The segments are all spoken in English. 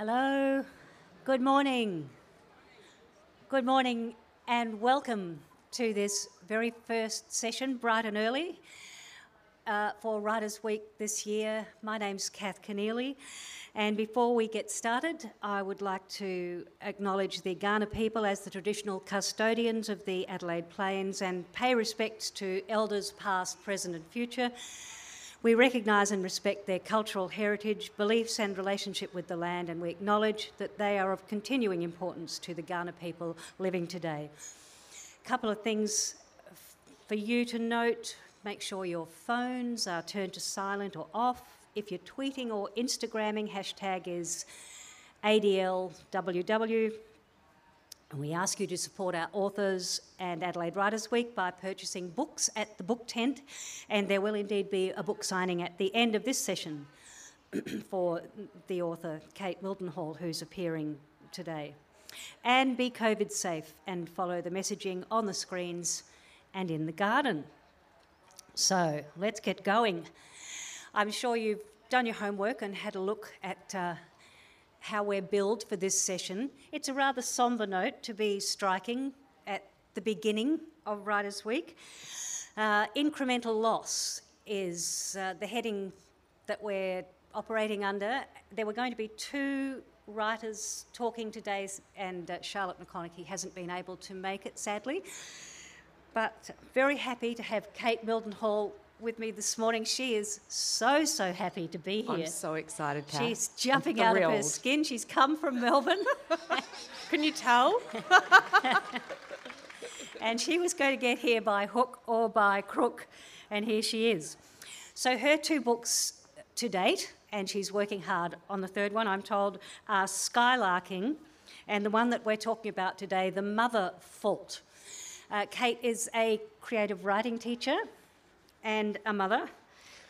Hello, good morning. Good morning and welcome to this very first session, bright and early, uh, for Writers' Week this year. My name's Kath Keneally, and before we get started, I would like to acknowledge the Kaurna people as the traditional custodians of the Adelaide Plains and pay respects to elders past, present, and future. We recognise and respect their cultural heritage, beliefs, and relationship with the land, and we acknowledge that they are of continuing importance to the Kaurna people living today. A couple of things for you to note make sure your phones are turned to silent or off. If you're tweeting or Instagramming, hashtag is ADLWW. And we ask you to support our authors and Adelaide Writers Week by purchasing books at the book tent, and there will indeed be a book signing at the end of this session for the author Kate Mildenhall, who's appearing today. And be COVID safe and follow the messaging on the screens and in the garden. So let's get going. I'm sure you've done your homework and had a look at uh, how we're billed for this session. It's a rather sombre note to be striking at the beginning of Writers' Week. Uh, incremental loss is uh, the heading that we're operating under. There were going to be two writers talking today, and uh, Charlotte McConaghy hasn't been able to make it, sadly. But very happy to have Kate Mildenhall with me this morning. She is so, so happy to be here. I'm so excited, Kath. She's jumping out of her skin. She's come from Melbourne. Can you tell? and she was going to get here by hook or by crook, and here she is. So her two books to date, and she's working hard on the third one, I'm told, are Skylarking, and the one that we're talking about today, The Mother Fault. Uh, Kate is a creative writing teacher and a mother,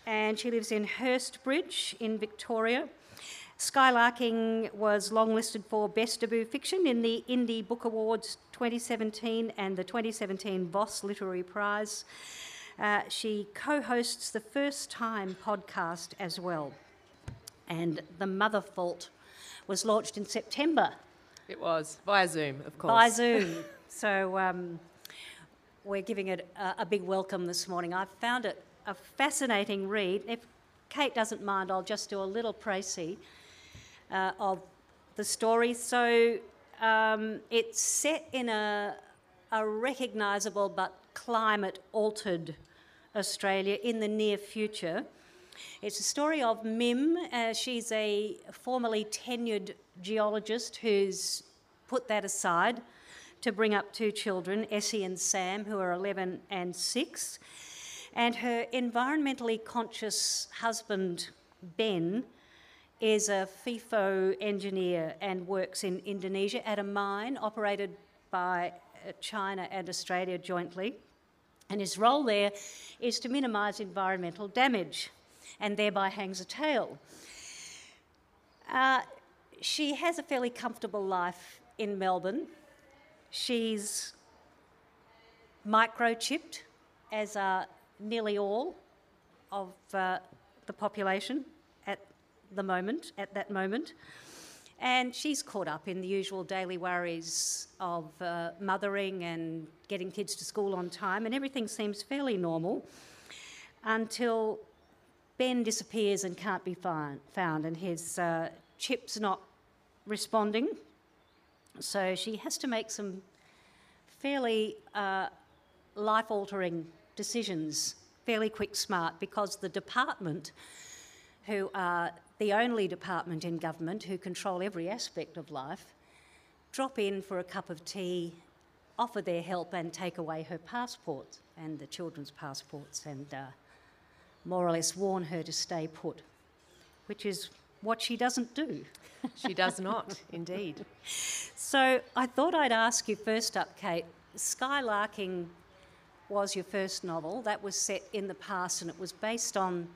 and she lives in Hurstbridge in Victoria. Skylarking was longlisted for Best Debut Fiction in the Indie Book Awards 2017 and the 2017 Voss Literary Prize. Uh, she co hosts the First Time podcast as well. And The Mother Fault was launched in September. It was, via Zoom, of course. By Zoom. so um, we're giving it a, a big welcome this morning. I've found it a fascinating read. If Kate doesn't mind, I'll just do a little précis uh, of the story. So um, it's set in a, a recognisable but climate altered Australia in the near future. It's a story of Mim. Uh, she's a formerly tenured geologist who's put that aside to bring up two children, Essie and Sam, who are 11 and 6. And her environmentally conscious husband, Ben, is a FIFO engineer and works in Indonesia at a mine operated by uh, China and Australia jointly. And his role there is to minimise environmental damage and thereby hangs a tale. Uh, she has a fairly comfortable life in Melbourne. She's microchipped, as are nearly all of uh, the population at the moment, at that moment. And she's caught up in the usual daily worries of uh, mothering and getting kids to school on time, and everything seems fairly normal until Ben disappears and can't be find, found, and his uh, chip's not responding. So she has to make some fairly uh, life altering decisions, fairly quick, smart, because the department, who are the only department in government who control every aspect of life, drop in for a cup of tea, offer their help, and take away her passport and the children's passports and uh, more or less warn her to stay put, which is what she doesn't do. she does not, indeed. So I thought I'd ask you first up, Kate. Skylarking was your first novel. That was set in the past and it was based on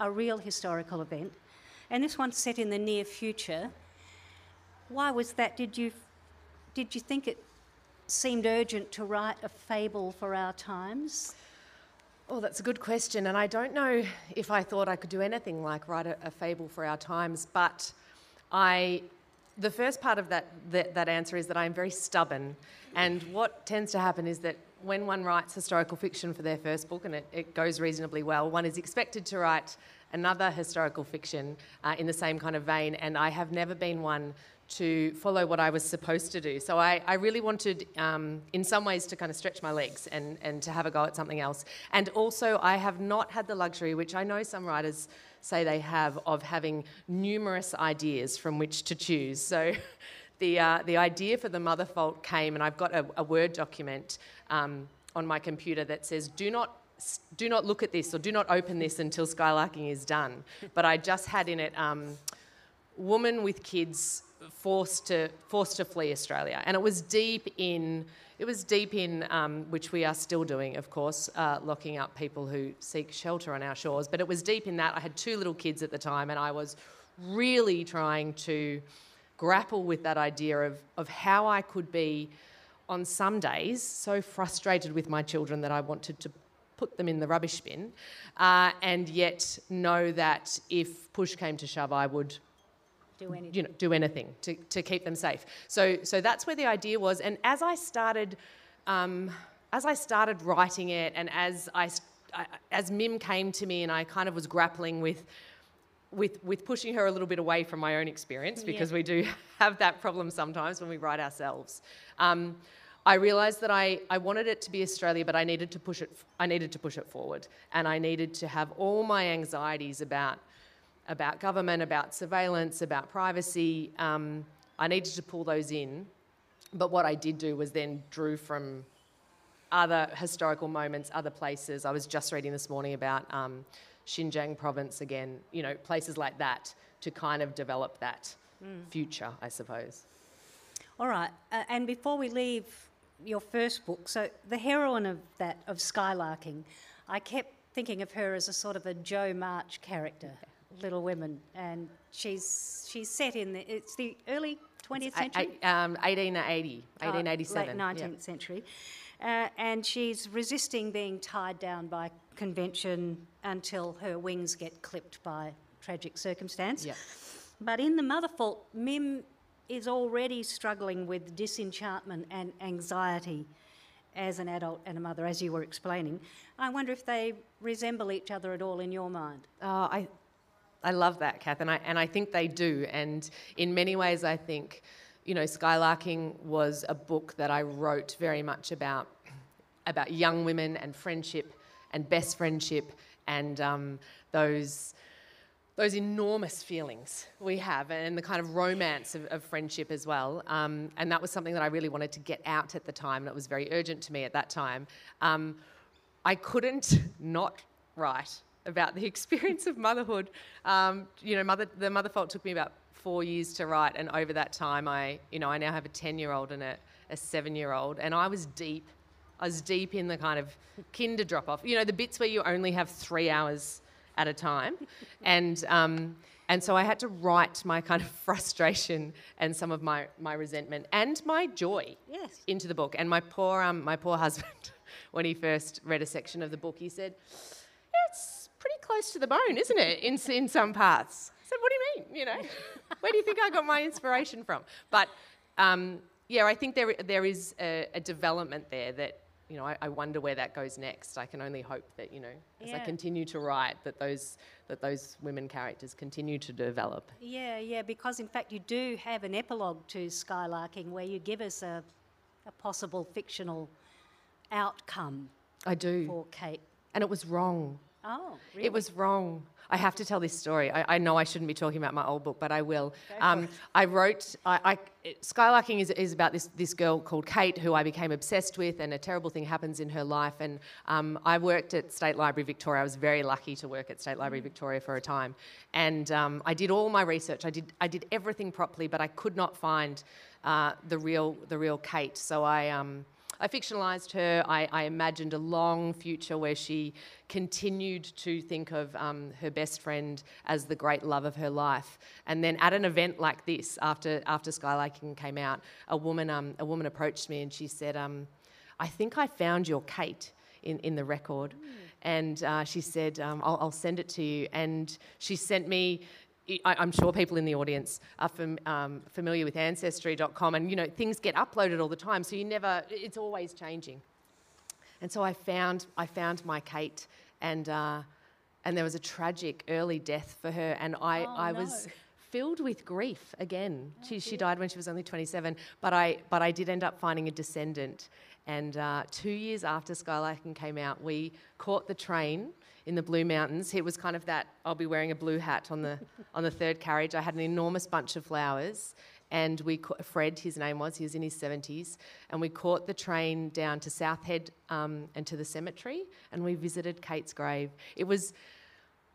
a real historical event. And this one's set in the near future. Why was that? Did you, did you think it seemed urgent to write a fable for our times? Oh, that's a good question. And I don't know if I thought I could do anything like write a, a fable for our times, but I the first part of that, that, that answer is that I'm very stubborn. And what tends to happen is that when one writes historical fiction for their first book and it, it goes reasonably well, one is expected to write another historical fiction uh, in the same kind of vein. And I have never been one to follow what I was supposed to do. So I, I really wanted, um, in some ways, to kind of stretch my legs and, and to have a go at something else. And also, I have not had the luxury, which I know some writers say they have, of having numerous ideas from which to choose. So the, uh, the idea for the mother fault came, and I've got a, a Word document um, on my computer that says, do not do not look at this or do not open this until skylarking is done. But I just had in it um, woman with kids forced to forced to flee Australia, and it was deep in it was deep in um, which we are still doing, of course, uh, locking up people who seek shelter on our shores. But it was deep in that. I had two little kids at the time, and I was really trying to grapple with that idea of of how I could be on some days so frustrated with my children that I wanted to put them in the rubbish bin, uh, and yet know that if push came to shove, I would do anything. You know, do anything to, to keep them safe. So, so that's where the idea was. And as I started, um, as I started writing it, and as I, I, as Mim came to me, and I kind of was grappling with. With, with pushing her a little bit away from my own experience because yeah. we do have that problem sometimes when we write ourselves. Um, I realised that I, I wanted it to be Australia, but I needed to push it. I needed to push it forward, and I needed to have all my anxieties about about government, about surveillance, about privacy. Um, I needed to pull those in. But what I did do was then drew from other historical moments, other places. I was just reading this morning about um, Xinjiang province again, you know, places like that to kind of develop that mm. future, I suppose. All right. Uh, and before we leave your first book, so the heroine of that, of Skylarking, I kept thinking of her as a sort of a Jo March character. Okay. Little Women, and she's she's set in the it's the early 20th century, um, 1880, 1887, uh, late 19th yep. century, uh, and she's resisting being tied down by convention until her wings get clipped by tragic circumstance. Yep. But in the Mother Fault, Mim is already struggling with disenchantment and anxiety as an adult and a mother, as you were explaining. I wonder if they resemble each other at all in your mind. Uh, I, I love that, Kath, and I, and I think they do. And in many ways, I think, you know, Skylarking was a book that I wrote very much about, about young women and friendship and best friendship and um, those those enormous feelings we have and the kind of romance of, of friendship as well. Um, and that was something that I really wanted to get out at the time, and it was very urgent to me at that time. Um, I couldn't not write about the experience of motherhood. Um, you know, mother, the mother fault took me about four years to write, and over that time, I, you know, I now have a ten-year-old and a, a seven-year-old, and I was deep. I was deep in the kind of kinder drop off. You know, the bits where you only have three hours at a time, and. Um, and so I had to write my kind of frustration and some of my, my resentment and my joy yes. into the book. And my poor, um, my poor husband, when he first read a section of the book, he said, It's pretty close to the bone, isn't it, in, in some parts? I said, what do you mean? You know, where do you think I got my inspiration from? But um, yeah, I think there, there is a, a development there that you know, I, I, wonder where that goes next. I can only hope that, you know, as yeah. I continue to write, that those that those women characters continue to develop. Yeah, yeah, because in fact you do have an epilogue to Skylarking where you give us a, a possible fictional outcome. I do. For Kate. And it was wrong. Oh, really? It was wrong. I have to tell this story. I, I, know I shouldn't be talking about my old book, but I will. Um, I wrote, I, I, Skylarking is, is about this, this girl called Kate who I became obsessed with, and a terrible thing happens in her life. And um, I worked at State Library Victoria. I was very lucky to work at State Library mm. Victoria for a time. And um, I did all my research, I did, I did everything properly, but I could not find uh, the, real, the real Kate. So I. I fictionalised her. I, I, imagined a long future where she continued to think of um, her best friend as the great love of her life. And then at an event like this, after after Skylarking came out, a woman um, a woman approached me and she said, um, "I think I found your Kate." In, in the record, mm. and uh, she said, um, I'll, I'll, send it to you." And she sent me I, am sure people in the audience are fam, um, familiar with Ancestry.com, and you know things get uploaded all the time, so you never. It's always changing. And so I found I found my Kate, and uh, and there was a tragic early death for her, and I oh, I no. was filled with grief again. Oh, she, she died when she was only 27, but I, but I did end up finding a descendant. And uh, two years after Skylarking came out, we caught the train in the Blue Mountains. It was kind of that I'll be wearing a blue hat on the, on the third carriage. I had an enormous bunch of flowers. And we, Fred, his name was, he was in his 70s, and we caught the train down to South Head um, and to the cemetery, and we visited Kate's grave. It was,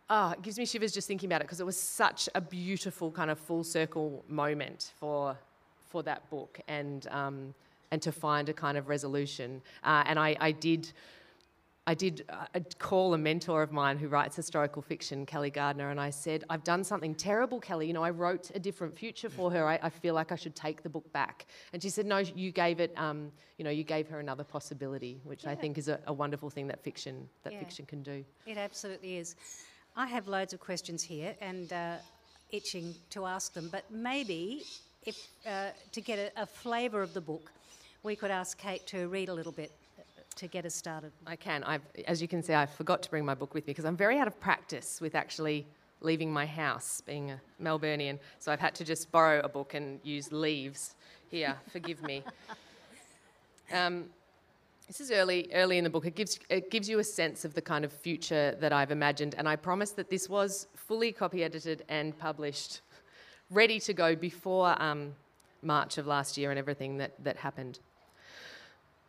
oh, it gives me shivers just thinking about it because it was such a beautiful kind of full circle moment for for that book and um, and to find a kind of resolution. Uh, and I, I did. I did uh, call a mentor of mine who writes historical fiction, Kelly Gardiner, and I said, I've done something terrible, Kelly. You know, I wrote a different future for her. I, I feel like I should take the book back. And she said, No, you gave it, um, you know, you gave her another possibility, which yeah. I think is a, a, wonderful thing that fiction, that yeah. fiction can do. It absolutely is. I have loads of questions here and uh, itching to ask them, but maybe if, uh, to get a, a flavour of the book, we could ask Kate to read a little bit to get us started. I can. I've, as you can see, I forgot to bring my book with me because I'm very out of practice with actually leaving my house, being a Melburnian. So I've had to just borrow a book and use leaves. Here, forgive me. Um, this is early, early in the book. It gives, it gives you a sense of the kind of future that I've imagined, and I promise that this was fully copy edited and published, ready to go before um, March of last year and everything that, that happened.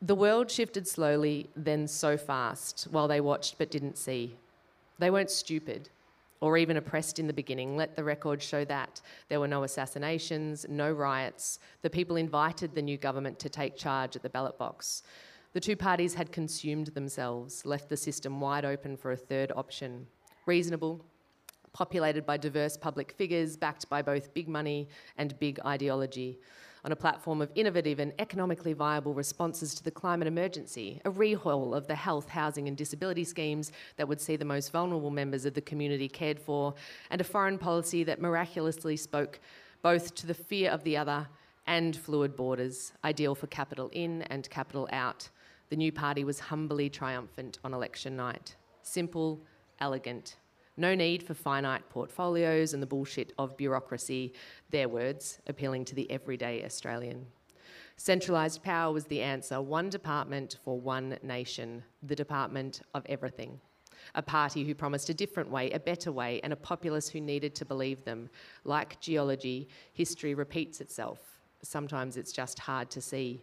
The world shifted slowly, then so fast, while they watched but didn't see. They weren't stupid or even oppressed in the beginning. Let the record show that. There were no assassinations, no riots. The people invited the new government to take charge at the ballot box. The two parties had consumed themselves, left the system wide open for a third option. Reasonable, populated by diverse public figures, backed by both big money and big ideology, on a platform of innovative and economically viable responses to the climate emergency, a rehaul of the health, housing, and disability schemes that would see the most vulnerable members of the community cared for, and a foreign policy that miraculously spoke both to the fear of the other and fluid borders, ideal for capital in and capital out the new party was humbly triumphant on election night. Simple, elegant. No need for finite portfolios and the bullshit of bureaucracy, their words, appealing to the everyday Australian. Centralised power was the answer. One department for one nation, the department of everything. A party who promised a different way, a better way, and a populace who needed to believe them. Like geology, history repeats itself. Sometimes it's just hard to see.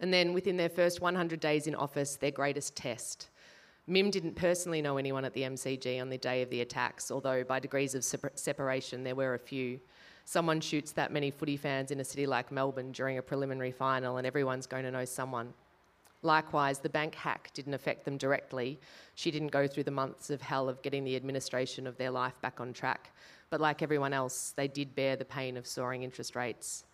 And then within their first 100 days in office, their greatest test. Mim didn't personally know anyone at the MCG on the day of the attacks, although by degrees of separation there were a few. Someone shoots that many footy fans in a city like Melbourne during a preliminary final, and everyone's going to know someone. Likewise, the bank hack didn't affect them directly. She didn't go through the months of hell of getting the administration of their life back on track. But like everyone else, they did bear the pain of soaring interest rates.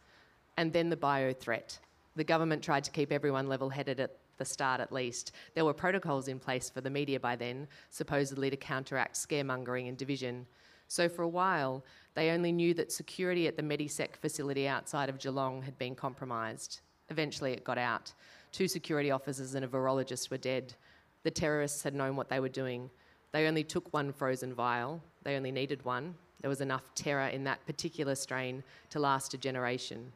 And then the bio threat the government tried to keep everyone level headed at the start at least. There were protocols in place for the media by then, supposedly to counteract scaremongering and division. So for a while, they only knew that security at the Medisec facility outside of Geelong had been compromised. Eventually, it got out. Two security officers and a virologist were dead. The terrorists had known what they were doing. They only took one frozen vial, they only needed one. There was enough terror in that particular strain to last a generation.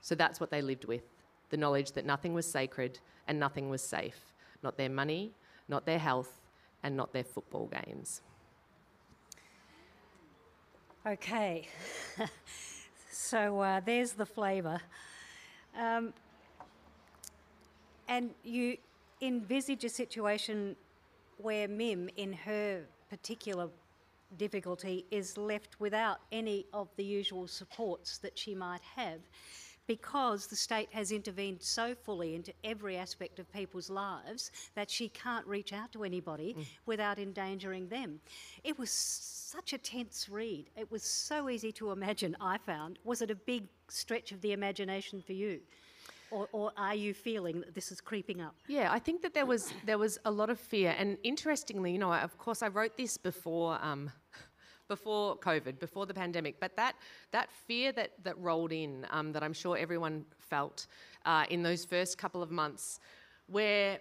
So that's what they lived with the knowledge that nothing was sacred and nothing was safe not their money, not their health, and not their football games. Okay, so uh, there's the flavour. Um, and you envisage a situation where Mim, in her particular difficulty, is left without any of the usual supports that she might have because the state has intervened so fully into every aspect of people's lives that she can't reach out to anybody mm. without endangering them. It was such a tense read. It was so easy to imagine, I found. Was it a big stretch of the imagination for you? Or, or, are you feeling that this is creeping up? Yeah, I think that there was there was a lot of fear, and interestingly, you know, of course, I wrote this before um, before COVID, before the pandemic. But that that fear that that rolled in, um, that I'm sure everyone felt uh, in those first couple of months, where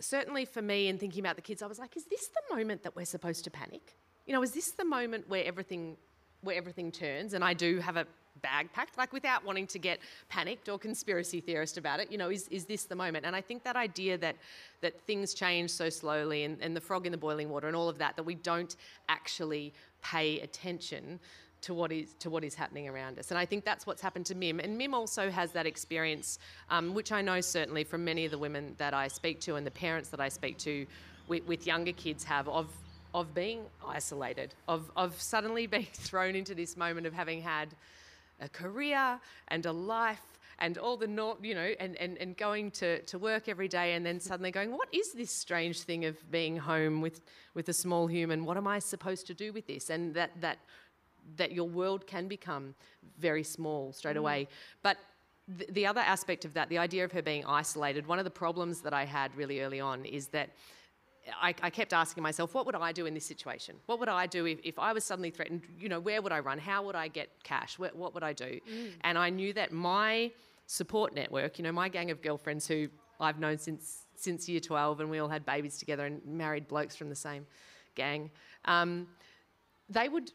certainly for me, in thinking about the kids, I was like, is this the moment that we're supposed to panic? You know, is this the moment where everything where everything turns? And I do have a bag packed, like without wanting to get panicked or conspiracy theorist about it. You know, is, is this the moment? And I think that idea that that things change so slowly and, and the frog in the boiling water and all of that, that we don't actually pay attention to what is to what is happening around us. And I think that's what's happened to Mim. And Mim also has that experience, um, which I know certainly from many of the women that I speak to and the parents that I speak to with, with younger kids have of of being isolated, of of suddenly being thrown into this moment of having had a career and a life and all the not, you know, and, and, and going to, to work every day and then suddenly going, what is this strange thing of being home with, with a small human? What am I supposed to do with this? And that, that that your world can become very small straight mm. away. But th- the other aspect of that, the idea of her being isolated, one of the problems that I had really early on is that. I, I, kept asking myself, what would I do in this situation? What would I do if, if I was suddenly threatened? You know, where would I run? How would I get cash? What, what would I do? Mm. And I knew that my support network, you know, my gang of girlfriends who I've known since since year 12 and we all had babies together and married blokes from the same gang, um, they would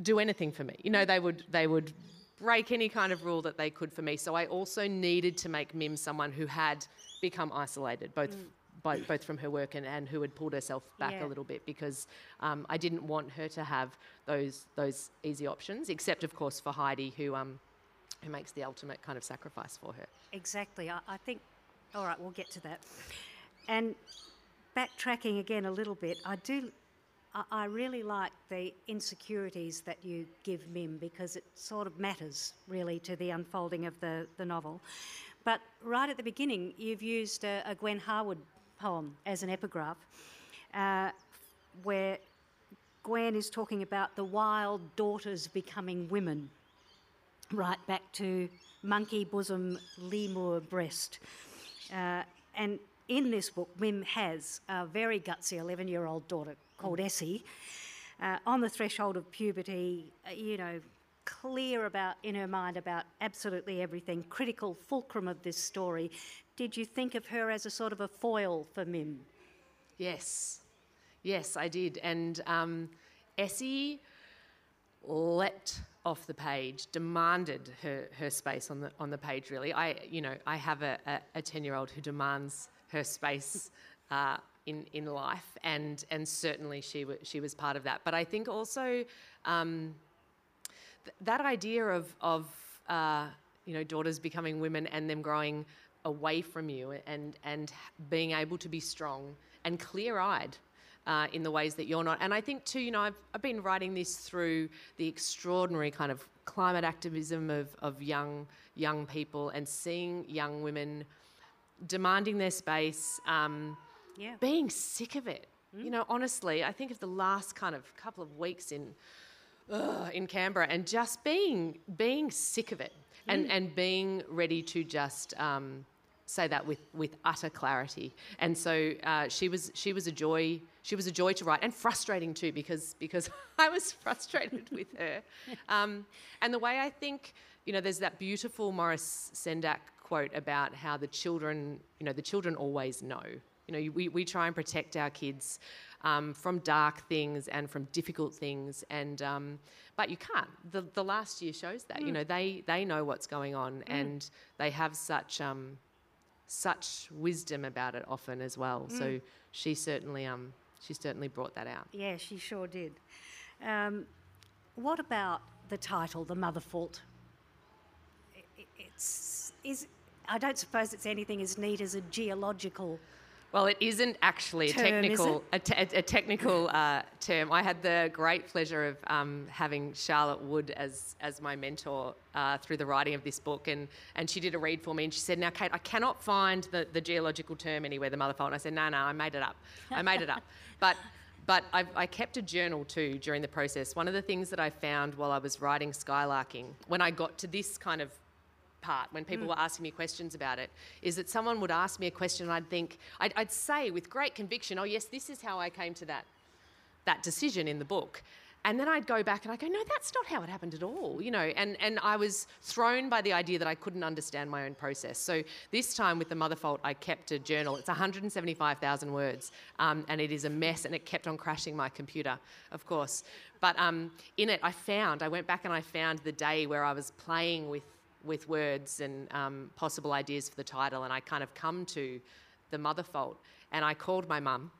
do anything for me. You know, they would they would break any kind of rule that they could for me. So I also needed to make Mim someone who had become isolated, both. Mm. By, both from her work and, and who had pulled herself back yeah. a little bit because um, I didn't want her to have those those easy options, except of course for Heidi, who um, who makes the ultimate kind of sacrifice for her. Exactly. I, I think. All right, we'll get to that. And backtracking again a little bit, I do I really like the insecurities that you give Mim because it sort of matters really to the unfolding of the, the novel. But right at the beginning, you've used a, a Gwen Harwood poem as an epigraph uh, where Gwen is talking about the wild daughters becoming women, right back to monkey bosom, lemur breast. Uh, and in this book, Mim has a very gutsy 11 year old daughter called Essie, uh, on the threshold of puberty, uh, you know, clear about in her mind about absolutely everything, critical fulcrum of this story. Did you think of her as a sort of a foil for Mim? Yes, yes, I did. And um, Essie leapt off the page, demanded her, her space on the on the page. Really, I you know I have a, 10 year old who demands her space uh, in, in life, and and certainly she w- she was part of that. But I think also um, th- that idea of of uh, you know daughters becoming women and them growing away from you and and being able to be strong and clear eyed. Uh, in the ways that you're not. And I think, too, you know, I've, I've been writing this through the extraordinary kind of climate activism of, of young, young people and seeing young women demanding their space, um, yeah. being sick of it. Mm. You know, honestly, I think of the last kind of couple of weeks in uh, in Canberra and just being being sick of it mm. and and being ready to just um, say that with with utter clarity. And so uh, she was she was a joy. She was a joy to write and frustrating too because because I was frustrated with her. Um, and the way I think, you know, there's that beautiful Maurice Sendak quote about how the children, you know, the children always know. You know, we, we try and protect our kids um, from dark things and from difficult things, and um, but you can't. The, the last year shows that. Mm. You know, they they know what's going on, mm. and they have such um, such wisdom about it often as well. Mm. So she certainly um, she certainly brought that out. Yeah, she sure did. Um, what about the title, The Mother Fault? It's is I don't suppose it's anything as neat as a geological well, it isn't actually a technical a, te- a, technical uh, term. I had the great pleasure of um, having Charlotte Wood as as my mentor uh, through the writing of this book, and and she did a read for me, and she said, "Now, Kate, I cannot find the, the geological term anywhere, the mother fault." And I said, "No, no, I made it up. I made it up." but but I, I, kept a journal too during the process. One of the things that I found while I was writing Skylarking, when I got to this kind of part when people mm. were asking me questions about it is that someone would ask me a question and I'd think, I'd, I'd, say with great conviction, oh, yes, this is how I came to that, that decision in the book. and then I'd go back and I go, no, that's not how it happened at all, you know. And and I was thrown by the idea that I couldn't understand my own process. So this time with the mother fault, I kept a journal. It's 175,000 words, um, and it is a mess, and it kept on crashing my computer, of course. But um, in it, I found I went back and I found the day where I was playing with with words and um, possible ideas for the title, and I kind of come to the mother fault, and I called my mum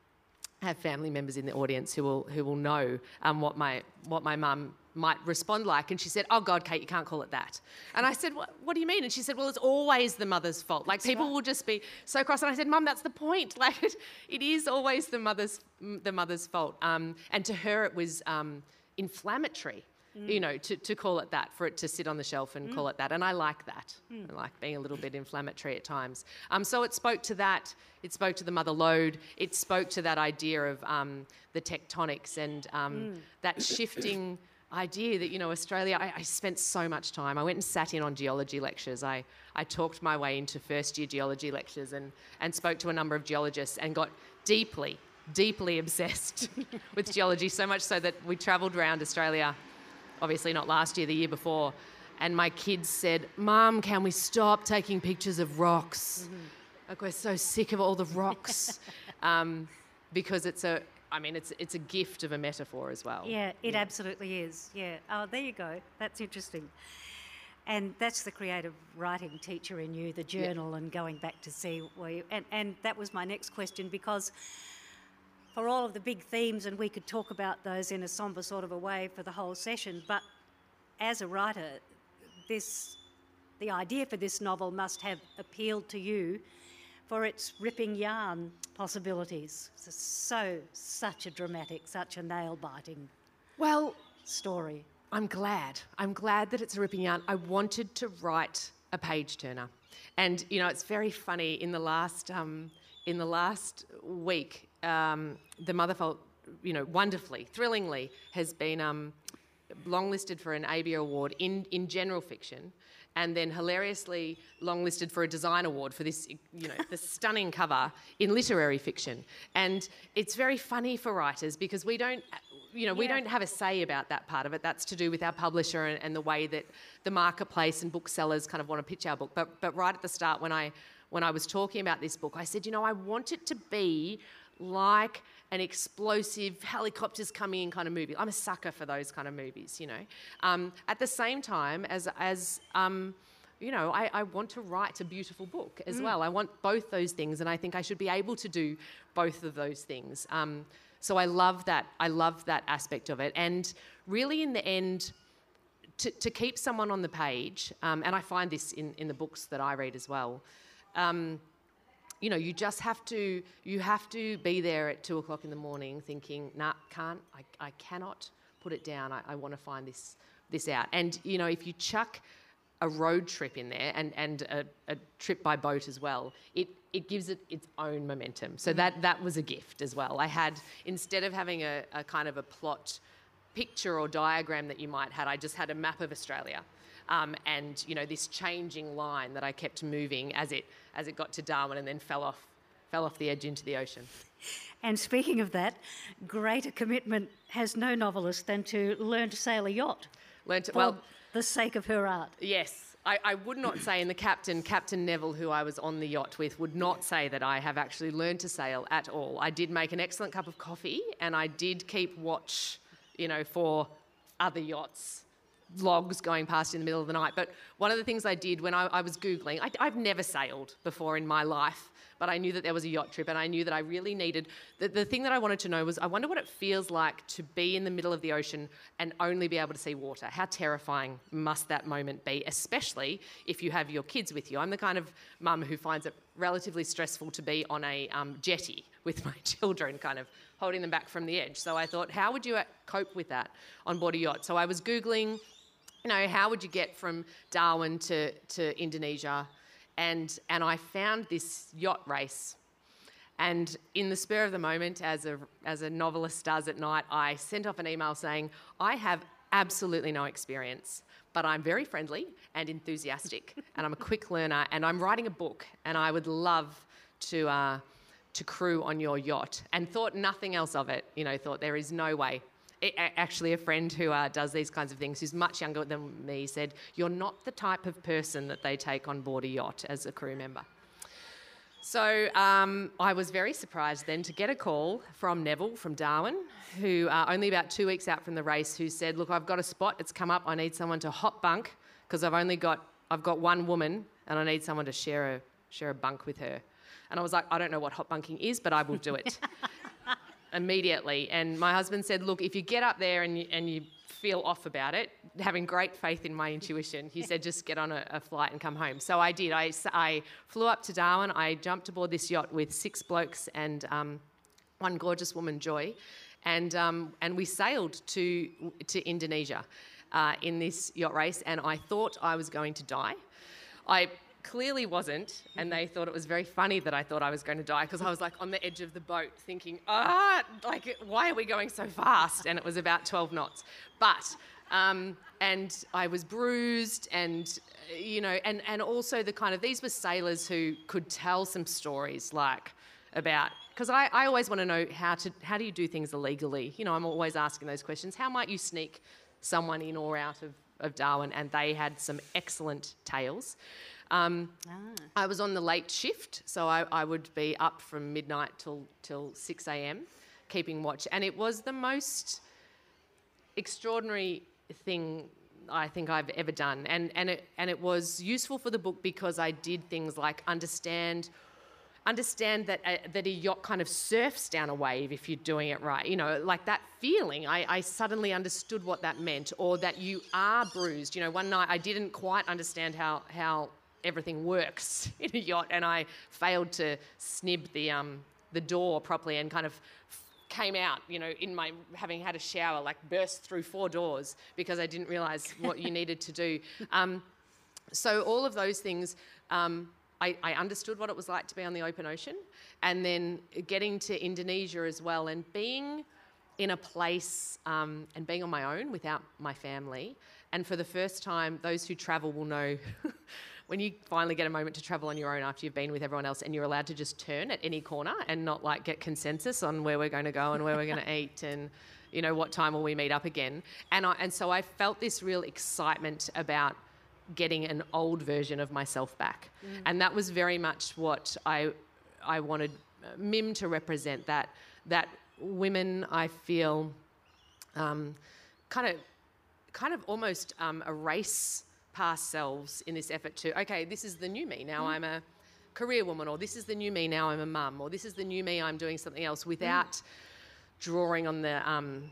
I have family members in the audience who will who will know um, what my what my mum might respond like. And she said, "Oh God, Kate, you can't call it that." And I said, "What, what do you mean?" And she said, "Well, it's always the mother's fault. Like people right. will just be so cross." And I said, "Mum, that's the point. Like it, it is always the mother's the mother's fault." Um, and to her, it was um, inflammatory mm. you know, to, to call it that, for it to sit on the shelf and mm. call it that. And I like that. Mm. I like being a little bit inflammatory at times. Um, so it spoke to that. It spoke to the mother lode. It spoke to that idea of um, the tectonics and um, mm. that shifting idea that, you know, Australia, I, I, spent so much time. I went and sat in on geology lectures. I, I talked my way into first year geology lectures and, and spoke to a number of geologists and got deeply, deeply obsessed with geology, so much so that we travelled around Australia obviously not last year, the year before. And my kids said, Mom, can we stop taking pictures of rocks? Mm-hmm. Like, we're so sick of all the rocks. um, because it's a, I mean, it's, it's a gift of a metaphor as well. Yeah, it yeah. absolutely is. Yeah. Oh, there you go. That's interesting. And that's the creative writing teacher in you, the journal, yeah. and going back to see where you. And, and that was my next question because for all of the big themes, and we could talk about those in a somber sort of a way for the whole session. But as a writer, this the idea for this novel must have appealed to you for its ripping yarn possibilities. It's so such a dramatic, such a nail biting. Well, story. I'm glad. I'm glad that it's a ripping yarn. I wanted to write a page turner, and you know it's very funny. In the last um, in the last week, um, the Mother Fault, you know, wonderfully, thrillingly, has been um, longlisted for an ABA award in, in general fiction, and then hilariously longlisted for a design award for this, you know, the stunning cover in literary fiction. And it's very funny for writers because we don't, you know, we don't have a say about that part of it. That's to do with our publisher and, and the way that the marketplace and booksellers kind of want to pitch our book. But but right at the start, when I when I was talking about this book, I said, you know, I want it to be like an explosive helicopters coming in kind of movie. I'm a sucker for those kind of movies, you know. Um, at the same time, as as um, you know, I, I, want to write a beautiful book as mm. well. I want both those things, and I think I should be able to do both of those things. Um, so I love that. I love that aspect of it, and really, in the end. To, to keep someone on the page, um, and I find this in, in the books that I read as well, um, you know, you just have to you have to be there at two o'clock in the morning, thinking, "Nah, can't. I, I cannot put it down. I, I want to find this this out." And you know, if you chuck a road trip in there and and a, a trip by boat as well, it it gives it its own momentum. So that mm-hmm. that was a gift as well. I had instead of having a, a kind of a plot picture or diagram that you might had, I just had a map of Australia um, and you know this changing line that I kept moving as it as it got to Darwin and then fell off fell off the edge into the ocean. And speaking of that, greater commitment has no novelist than to learn to sail a yacht. Learn to, well, the sake of her art. Yes, I, I, would not say, and the captain, Captain Neville, who I was on the yacht with, would not say that I have actually learned to sail at all. I did make an excellent cup of coffee, and I did keep watch, you know, for other yachts logs going past in the middle of the night. But one of the things I did when I, I was Googling, I, have never sailed before in my life, but I knew that there was a yacht trip and I knew that I really needed. The, the thing that I wanted to know was I wonder what it feels like to be in the middle of the ocean and only be able to see water. How terrifying must that moment be, especially if you have your kids with you? I'm the kind of mum who finds it relatively stressful to be on a um, jetty with my children, kind of holding them back from the edge. So I thought, how would you uh, cope with that on board a yacht? So I was Googling you know, how would you get from Darwin to, to Indonesia? And, and I found this yacht race. And in the spur of the moment, as a, as a novelist does at night, I sent off an email saying, I have absolutely no experience, but I'm very friendly and enthusiastic, and I'm a quick learner, and I'm writing a book, and I would love to, uh, to crew on your yacht. And thought nothing else of it, you know, thought there is no way actually a friend who uh, does these kinds of things, who's much younger than me, said, "You're not the type of person that they take on board a yacht as a crew member." So um, I was very surprised then to get a call from Neville from Darwin, who uh, only about two weeks out from the race, who said, "Look, I've got a spot. It's come up. I need someone to hot bunk because I've only got I've got one woman and I need someone to share a share a bunk with her." And I was like, "I don't know what hot bunking is, but I will do it." Immediately, and my husband said, "Look, if you get up there and you, and you feel off about it, having great faith in my intuition, he said, just get on a, a flight and come home. So I did. I, I, flew up to Darwin. I jumped aboard this yacht with six blokes and um, one gorgeous woman, Joy, and, um, and we sailed to, to Indonesia uh, in this yacht race. And I thought I was going to die. I clearly wasn't, and they thought it was very funny that I thought I was going to die because I was like on the edge of the boat thinking, ah, like, why are we going so fast? And it was about 12 knots. But, um, and I was bruised, and, you know, and, and also the kind of, these were sailors who could tell some stories like about, because I, I always want to know how to, how do you do things illegally? You know, I'm always asking those questions. How might you sneak someone in or out of, of Darwin? And they had some excellent tales. Um, ah. I was on the late shift, so I, I, would be up from midnight till till six a.m. keeping watch, and it was the most extraordinary thing I think I've ever done, and and it and it was useful for the book because I did things like understand understand that a, that a yacht kind of surfs down a wave if you're doing it right. You know, like that feeling. I, I, suddenly understood what that meant, or that you are bruised. You know, one night I didn't quite understand how how everything works in a yacht, and I failed to snib the um, the door properly and kind of came out, you know, in my having had a shower, like burst through four doors because I didn't realise what you needed to do. Um, so all of those things. Um, I, I, understood what it was like to be on the open ocean, and then getting to Indonesia as well, and being in a place um, and being on my own without my family. And for the first time, those who travel will know when you finally get a moment to travel on your own after you've been with everyone else and you're allowed to just turn at any corner and not like get consensus on where we're going to go and where we're going to eat and you know what time will we meet up again and I, and so I felt this real excitement about getting an old version of myself back mm. and that was very much what I I wanted uh, Mim to represent that that women I feel um, kind of kind of almost um, erase past selves in this effort to, okay, this is the new me. Now mm. I'm a career woman, or this is the new me. Now I'm a mum, or this is the new me. I'm doing something else without mm. drawing on the. Um,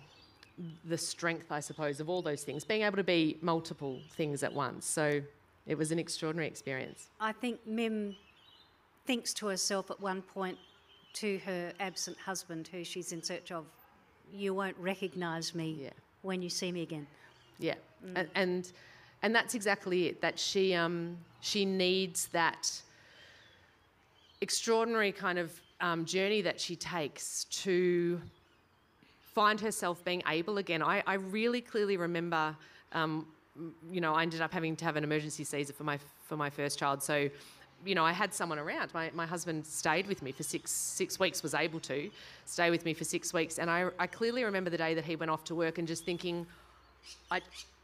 the strength, I suppose, of all those things, being able to be multiple things at once. So it was an extraordinary experience. I think Mim thinks to herself at one point to her absent husband, who she's in search of, you won't recognise me yeah. when you see me again. Yeah. Mm. And, and and that's exactly it. That she um, she needs that extraordinary kind of um, journey that she takes to find herself being able again. I, I really clearly remember, um, you know, I ended up having to have an emergency Caesar for my for my first child. So, you know, I had someone around. My, my husband stayed with me for six six weeks. Was able to stay with me for six weeks, and I I clearly remember the day that he went off to work and just thinking, I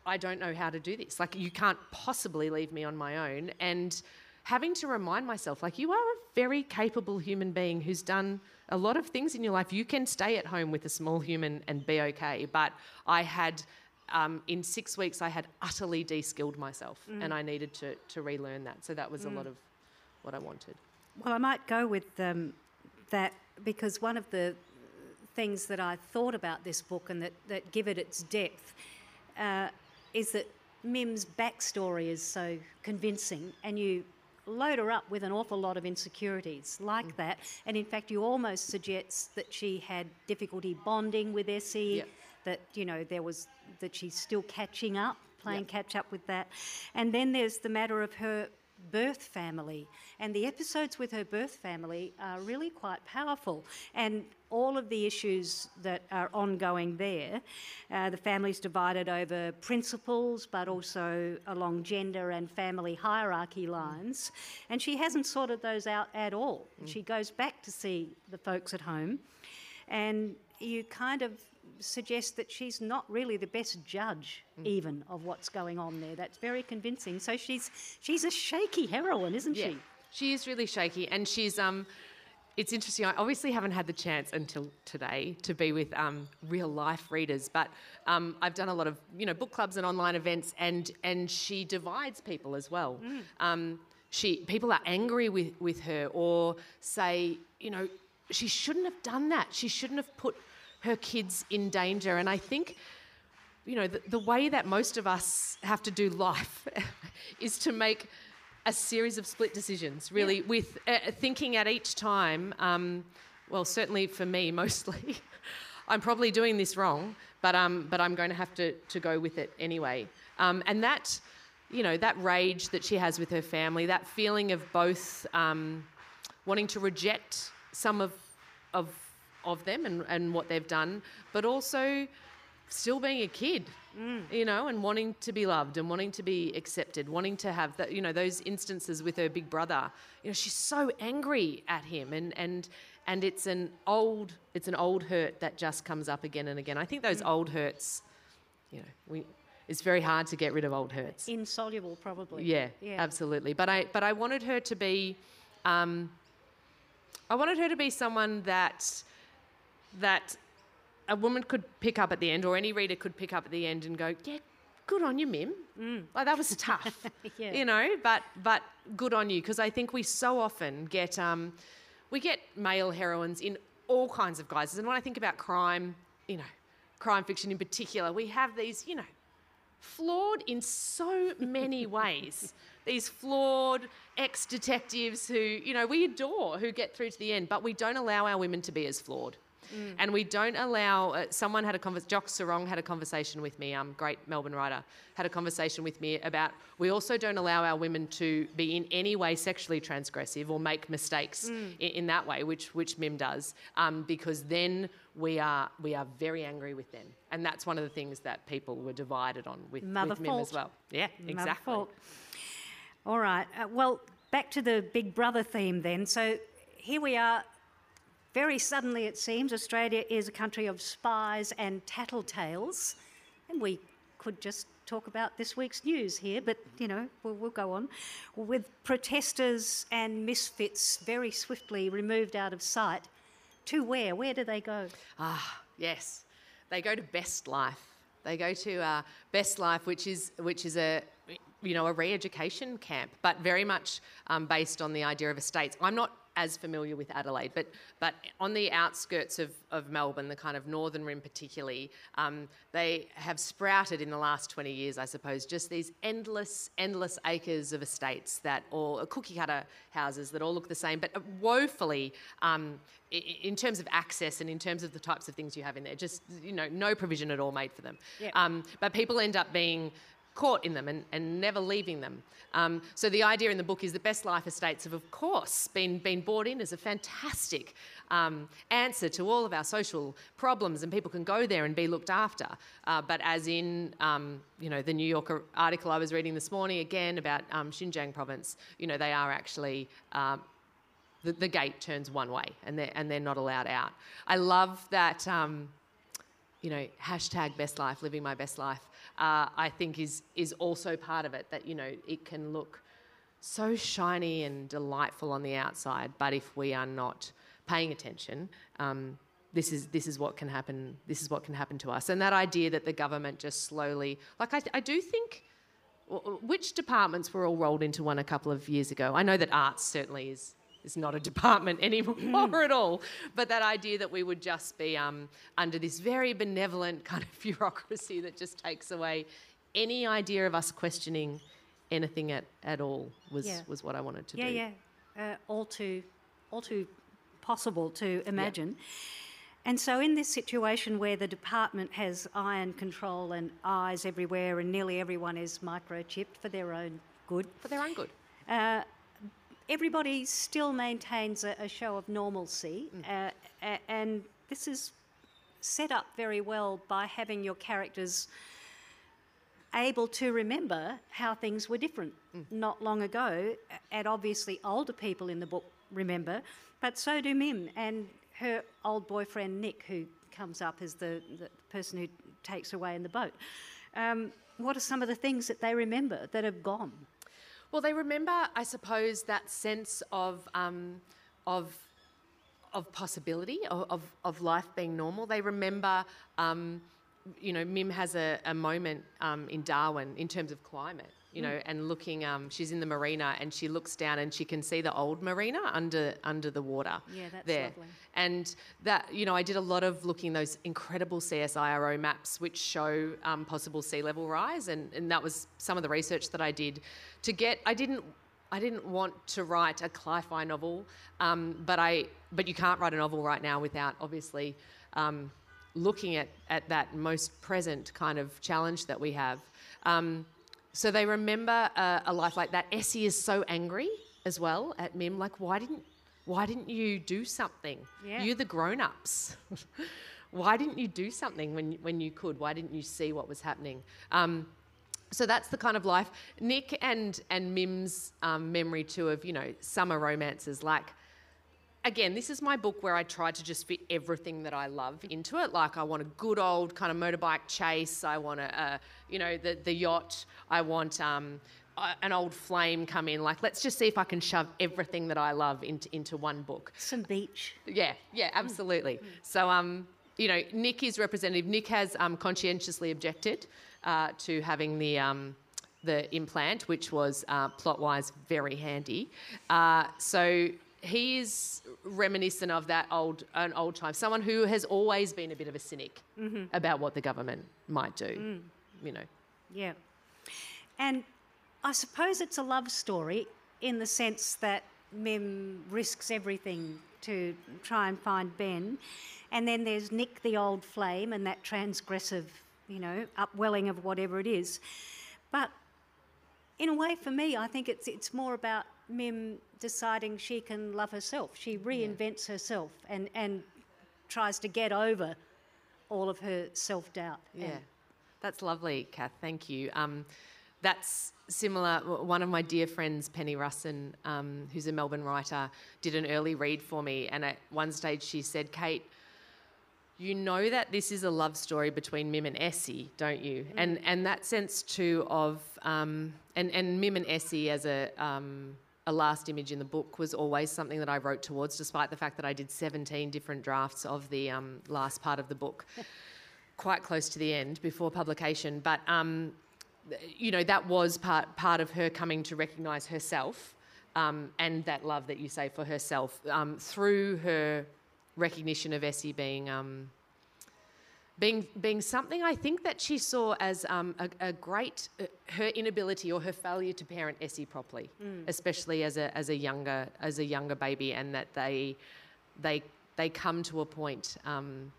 I don't know how to do this. Like, you can't possibly leave me on my own. And having to remind myself, like, you are a very capable human being who's done a lot of things in your life. You can stay at home with a small human and be okay. But I had, um, in six weeks, I had utterly de skilled myself mm. and I needed to, to relearn that. So that was mm. a lot of what I wanted. Well, I might go with um, that because one of the things that I thought about this book and that, that give it its depth uh, is that Mim's backstory is so convincing, and you load her up with an awful lot of insecurities like mm. that. And in fact, you almost suggest that she had difficulty bonding with Essie, yep. that, you know, there was that she's still catching up, playing yep. catch up with that. And then there's the matter of her birth family. And the episodes with her birth family are really quite powerful. And all of the issues that are ongoing there, uh, the family's divided over principles, but also along gender and family hierarchy lines. And she hasn't sorted those out at all. Mm. She goes back to see the folks at home. And you kind of suggest that she's not really the best judge, even of what's going on there. That's very convincing. So she's she's a shaky heroine, isn't Yeah, she? she is really shaky, and she's um. It's interesting. I obviously haven't had the chance until today to be with um, real life readers, but um, I've done a lot of you know book clubs and online events, and and she divides people as well. Um, she people are angry with with her or say you know she shouldn't have done that. She shouldn't have put her kids in danger, and I think you know, the, the way that most of us have to do life is to make a series of split decisions, really, with uh, thinking at each time, um, well, certainly for me, mostly, I'm probably doing this wrong, but, um, but I'm going to have to, to go with it anyway. Um, and that, you know, that rage that she has with her family, that feeling of both um, wanting to reject some of, of, of them and, and what they've done, but also still being a kid, you know, and wanting to be loved and wanting to be accepted, wanting to have that, you know, those instances with her big brother. You know, she's so angry at him, and and and it's an old it's an old hurt that just comes up again and again. I think those old hurts, you know, we. It's very hard to get rid of old hurts. Insoluble, probably. Yeah, Yeah. absolutely. But I but I wanted her to be, um, I wanted her to be someone that that a woman could pick up at the end, or any reader could pick up at the end and go, yeah, good on you, Mim. Like that was tough, Yeah. you know. But but good on you because I think we so often get um, we get male heroines in all kinds of guises, and when I think about crime, you know, crime fiction in particular, we have these, you know, flawed in so many ways. These flawed ex detectives who, you know, we adore, who get through to the end, but we don't allow our women to be as flawed. And we don't allow. Uh, someone had a conversation. Jock Serong had a conversation with me. Um, great Melbourne writer had a conversation with me about. We also don't allow our women to be in any way sexually transgressive or make mistakes in, in that way, which which Mim does, um, because then we are we are very angry with them, and that's one of the things that people were divided on with, Mother with Mim as well. Yeah, Mother exactly. fault. All right. Uh, well, back to the Big Brother theme then. So here we are. Very suddenly, it seems, Australia is a country of spies and tattletales. And we could just talk about this week's news here, but you know, we'll, we'll go on. With protesters and misfits very swiftly removed out of sight, to where? Where do they go? Ah, yes. They go to Best Life. They go to uh, Best Life, which is which is a you know a re-education camp, but very much um, based on the idea of estates. I'm not as familiar with Adelaide, but but on the outskirts of, of Melbourne, the kind of northern rim particularly, um, they have sprouted in the last 20 years, I suppose, just these endless, endless acres of estates that all cookie cutter houses that all look the same, but woefully um, in terms of access and in terms of the types of things you have in there, just you know, no provision at all made for them. Yep. Um, but people end up being caught in them and, and never leaving them. Um, so the idea in the book is that Best Life Estates have, of course, been, been bought in as a fantastic um, answer to all of our social problems, and people can go there and be looked after. Uh, but as in, um, you know, the New Yorker article I was reading this morning again about um, Xinjiang province, you know, they are actually um, the, the gate turns one way and they're, and they're not allowed out. I love that, um, you know, hashtag best life, living my best life, uh, I think is, is also part of it that, you know, it can look so shiny and delightful on the outside, but if we are not paying attention, um, this is this is what can happen. This is what can happen to us. And that idea that the government just slowly, like I, I do think, which departments were all rolled into one a couple of years ago? I know that arts certainly is is not a department anymore at all, but that idea that we would just be um, under this very benevolent kind of bureaucracy that just takes away any idea of us questioning anything at, at all was Yeah. was what I wanted to yeah, do. yeah, uh, all too, all too possible to imagine. And so, in this situation where the department has iron control and eyes everywhere, and nearly everyone is microchipped for their own good, For their own good. uh, everybody still maintains a, a show of normalcy, uh, a- and this is set up very well by having your characters able to remember how things were different not long ago, and obviously older people in the book remember, but so do Mim and her old boyfriend Nick, who comes up as the, the person who takes away in the boat. Um, what are some of the things that they remember that have gone? Well, they remember, I suppose, that sense of um, of of possibility of, of, life being normal. They remember, um, you know, Mim has a, a moment um, in Darwin in terms of climate you know, and looking. Um, she's in the marina and she looks down and she can see the old marina under under the water. Yeah, that's there. lovely. And that, you know, I did a lot of looking those incredible CSIRO maps which show um, possible sea level rise, and, and that was some of the research that I did to get. I didn't. I didn't want to write a Cli-Fi novel, um, but I. But you can't write a novel right now without obviously. Um, looking at, at that most present kind of challenge that we have. Um, so they remember uh, a life like that. Essie is so angry as well at Mim. Like, why didn't why didn't you do something? Yeah. You're the grown ups. why didn't you do something when when you could? Why didn't you see what was happening? Um, so that's the kind of life. Nick and and Mim's um, memory too of you know summer romances like again, this is my book where I tried to just fit everything that I love into it. Like, I want a good old kind of motorbike chase. I want a, uh, you know, the, the yacht. I want um, an old flame come in. Like, let's just see if I can shove everything that I love into, into one book. Some beach. Yeah, yeah, absolutely. Mm. So, um, you know, Nick is representative. Nick has um, conscientiously objected uh, to having the. Um, the implant, which was uh, plot wise very handy. Uh, so he is reminiscent of that old an old time. Someone who has always been a bit of a cynic mm-hmm. about what the government might do. Mm. You know. Yeah, and I suppose it's a love story in the sense that Mim risks everything to try and find Ben, and then there's Nick, the old flame, and that transgressive, you know, upwelling of whatever it is. But in a way, for me, I think it's it's more about Mim deciding she can love herself. She reinvents yeah. herself and, and tries to get over all of her self doubt. Yeah, that's lovely, Kath. Thank you. Um, that's similar. One of my dear friends, Penny Russon, um, who's a Melbourne writer, did an early read for me. And at one stage, she said, Kate, you know that this is a love story between Mim and Essie, don't you? Mm. And and that sense too of um, and and Mim and Essie as a um, a last image in the book was always something that I wrote towards, despite the fact that I did 17 different drafts of the um, last part of the book, quite close to the end before publication. But um, you know that was part part of her coming to recognise herself um, and that love that you say for herself um, through her recognition of Essie being um, being being something I think that she saw as um, a, a, great uh, her inability or her failure to parent Essie properly, mm. especially as a as a younger as a younger baby, and that they they they come to a point um,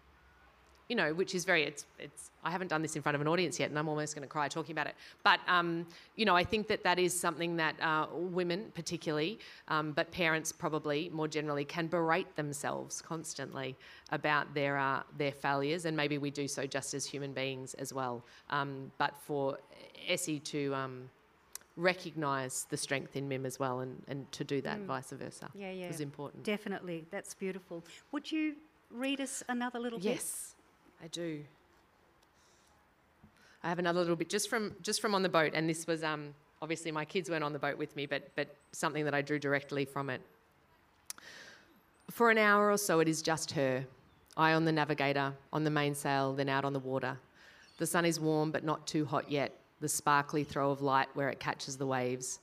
you know, which is very, it's, it's, I haven't done this in front of an audience yet and I'm almost going to cry talking about it. But, um, you know, I think that that is something that uh, women particularly, um, but parents probably more generally, can berate themselves constantly about their, uh, their failures and maybe we do so just as human beings as well. Um, but for Essie to um, recognise the strength in Mim as well and, and to do that mm. vice versa yeah, yeah. is important. Definitely, that's beautiful. Would you read us another little yes. bit? Yes. I do. I have another little bit just from just from on the boat, and this was um, obviously my kids weren't on the boat with me, but but something that I drew directly from it. For an hour or so, it is just her, I on the navigator, on the mainsail, then out on the water. The sun is warm but not too hot yet. The sparkly throw of light where it catches the waves.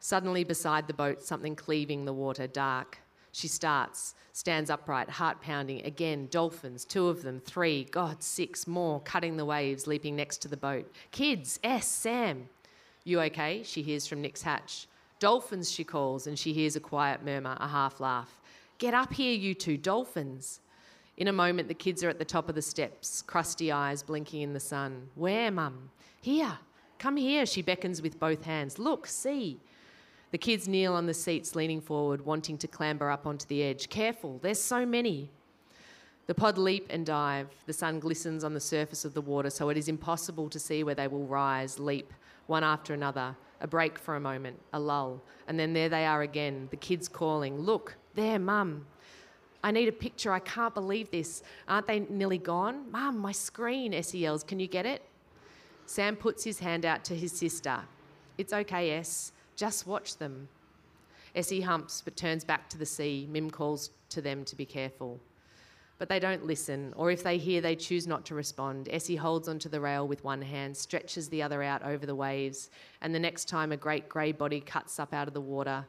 Suddenly, beside the boat, something cleaving the water, dark. She starts, stands upright, heart pounding. Again, dolphins, two of them, three, God, six more, cutting the waves, leaping next to the boat. Kids, S, Sam. You okay? She hears from Nick's hatch. Dolphins, she calls, and she hears a quiet murmur, a half laugh. Get up here, you two, dolphins. In a moment, the kids are at the top of the steps, crusty eyes blinking in the sun. Where, mum? Here. Come here, she beckons with both hands. Look, see. The kids kneel on the seats, leaning forward, wanting to clamber up onto the edge. Careful, there's so many. The pod leap and dive. The sun glistens on the surface of the water, so it is impossible to see where they will rise, leap, one after another. A break for a moment, a lull, and then there they are again, the kids calling, Look, there, mum. I need a picture. I can't believe this. Aren't they nearly gone? Mum, my screen, Essie yells. Can you get it? Sam puts his hand out to his sister. It's okay, S. Just watch them. Essie humps but turns back to the sea. Mim calls to them to be careful. But they don't listen, or if they hear, they choose not to respond. Essie holds onto the rail with one hand, stretches the other out over the waves, and the next time a great grey body cuts up out of the water,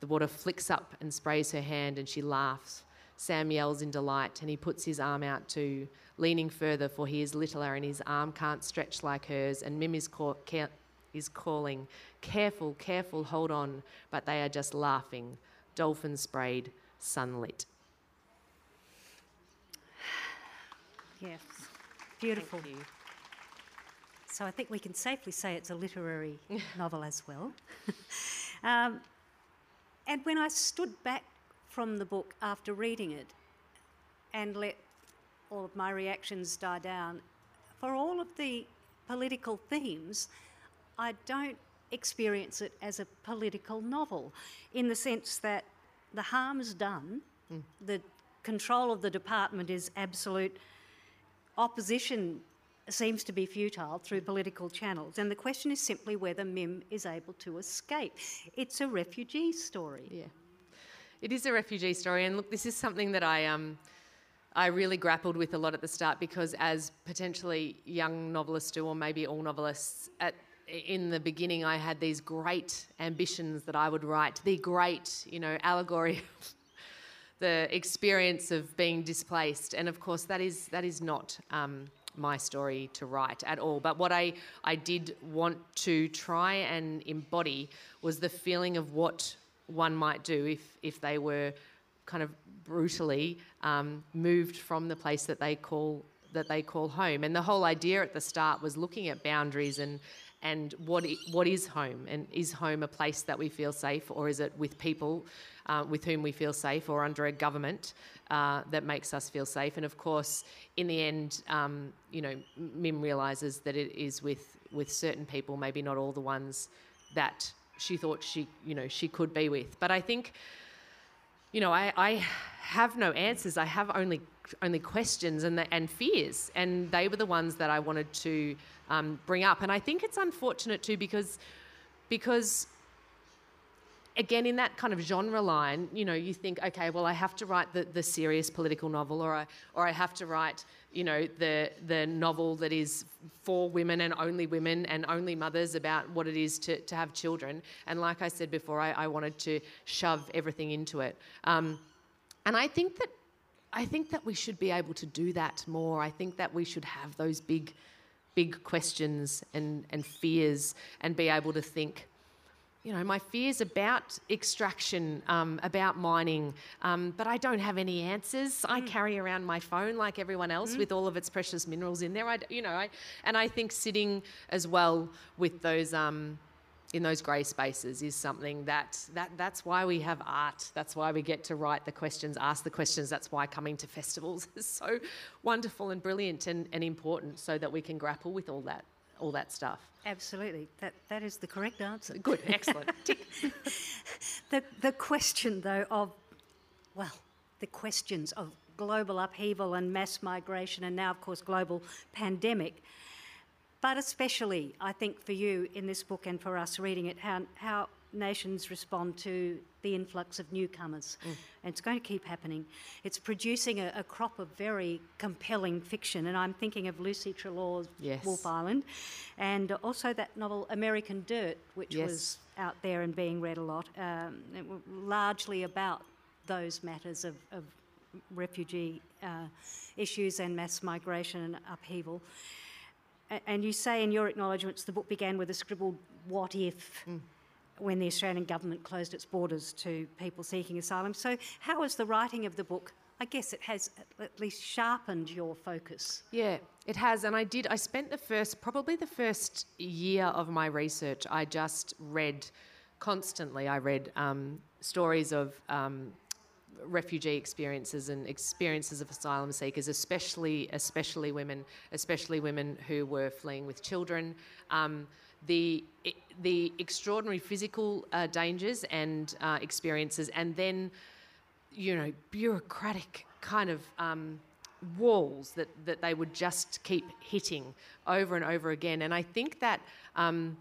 the water flicks up and sprays her hand, and she laughs. Sam yells in delight, and he puts his arm out too, leaning further, for he is littler and his arm can't stretch like hers, and Mim is, ca- is calling, Careful, careful, hold on, but they are just laughing, dolphin sprayed, sunlit. Yes, beautiful. So I think we can safely say it's a literary novel as well. um, and when I stood back from the book after reading it and let all of my reactions die down, for all of the political themes, I don't experience it as a political novel in the sense that the harm is done, the control of the department is absolute, opposition seems to be futile through political channels, and the question is simply whether Mim is able to escape. It's a refugee story. Yeah. It is a refugee story, and look, this is something that I um, I really grappled with a lot at the start because, as potentially young novelists do, or maybe all novelists, at in the beginning, I had these great ambitions that I would write the great, you know, allegory. of the experience of being displaced, and of course, that is that is not um, my story to write at all. But what I I did want to try and embody was the feeling of what one might do if if they were kind of brutally um, moved from the place that they call that they call home. And the whole idea at the start was looking at boundaries and and what i- what is home? And is home a place that we feel safe or is it with people uh, with whom we feel safe or under a government uh, that makes us feel safe? And of course in the end um, you know Mim realizes that it is with with certain people maybe not all the ones that she thought she you know she could be with. But I think you know, I, I have no answers. I have only only questions and the, and fears, and they were the ones that I wanted to um, bring up. And I think it's unfortunate too because because again in that kind of genre line, you know, you think, okay, well, I have to write the, the serious political novel, or I or I have to write, you know, the the novel that is for women and only women and only mothers about what it is to, to have children. And like I said before, I, I wanted to shove everything into it. Um, and I think that I think that we should be able to do that more. I think that we should have those big, big questions and, and fears and be able to think, you know, my fears about extraction, um, about mining, um, but I don't have any answers. I carry around my phone like everyone else with all of its precious minerals in there. I, you know, I, and I think sitting as well with those. Um, in those grey spaces is something that, that that's why we have art. That's why we get to write the questions, ask the questions. That's why coming to festivals is so wonderful and brilliant and, and important so that we can grapple with all that all that stuff. Absolutely. That, that is the correct answer. Good, excellent. The, the question, though, of, well, the questions of global upheaval and mass migration, and now, of course, global pandemic, but especially, I think, for you in this book and for us reading it, how, how nations respond to the influx of newcomers. And it's going to keep happening. It's producing a, a crop of very compelling fiction, and I'm thinking of Lucy Treloar's Yes. Wolf Island, and also that novel American Dirt, which Yes. was out there and being read a lot, um, largely about those matters of, of refugee uh, issues and mass migration and upheaval. A- And you say in your acknowledgements the book began with a scribbled what if when the Australian government closed its borders to people seeking asylum. So, how has the writing of the book, I guess it has at- least sharpened your focus? Yeah, it has. And I did, I spent the first, probably the first year of my research, I just read constantly. I read um, stories of um, refugee experiences and experiences of asylum seekers, especially especially women, especially women who were fleeing with children. Um, the the extraordinary physical uh, dangers and uh, experiences, and then you know, bureaucratic kind of um, walls that, that they would just keep hitting over and over again. And I think that um,